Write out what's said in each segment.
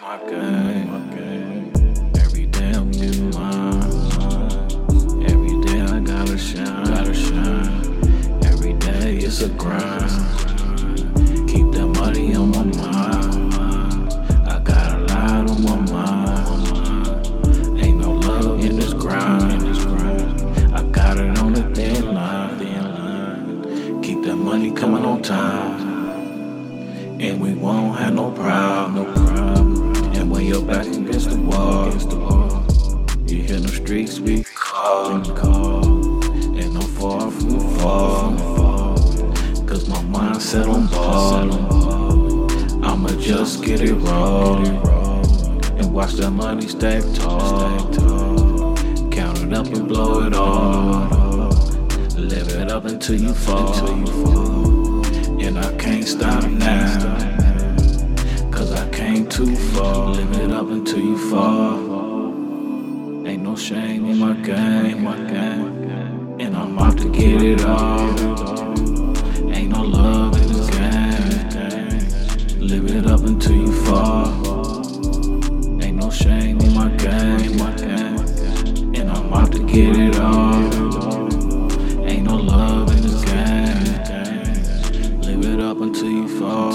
my game, my game. Every day I'm getting mine. Every day I gotta shine, gotta shine. Every day it's a grind. Keep that money on my mind. I got a lot on my mind. Ain't no love in this grind. I got it on the thin line. Keep that money coming on time. And we won't have no problem. Streets we call, call. And I'm far from fall, cause my mind set on ballin'. I'ma just get it wrong and watch that money stack tall. Count it up and blow it all. Live it up until you fall. And I can't stop now. Cause I came too far. Live it up until you fall. Shame in my game. And I'm out to get it all. Ain't no love in this game. Live it up until you fall. Ain't no shame in my game. And I'm out to get it all. Ain't no love in this game. Live it up until you fall.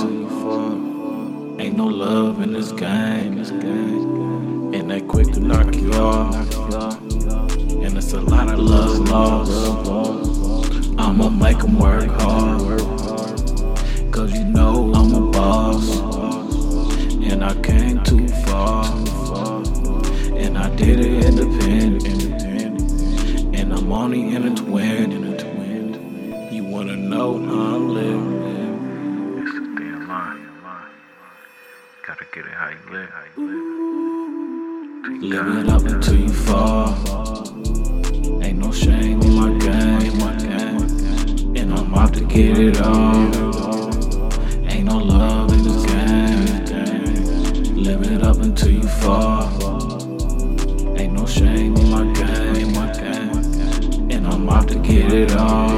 Ain't no love in this game, this game. And they quick to knock you off. And it's a lot of love lost. I'ma make 'em work hard. Cause you know I'm a boss. And I came too far. And I did it independent. And I'm only in a twin. You wanna know how I'm living? It's a thin line. Gotta get it how you live, how you live. Live it up until you fall. Ain't no shame in my game. And I'm out to get it all. Ain't no love in this game. Live it up until you fall. Ain't no shame in my game, my game. And I'm out to get it all.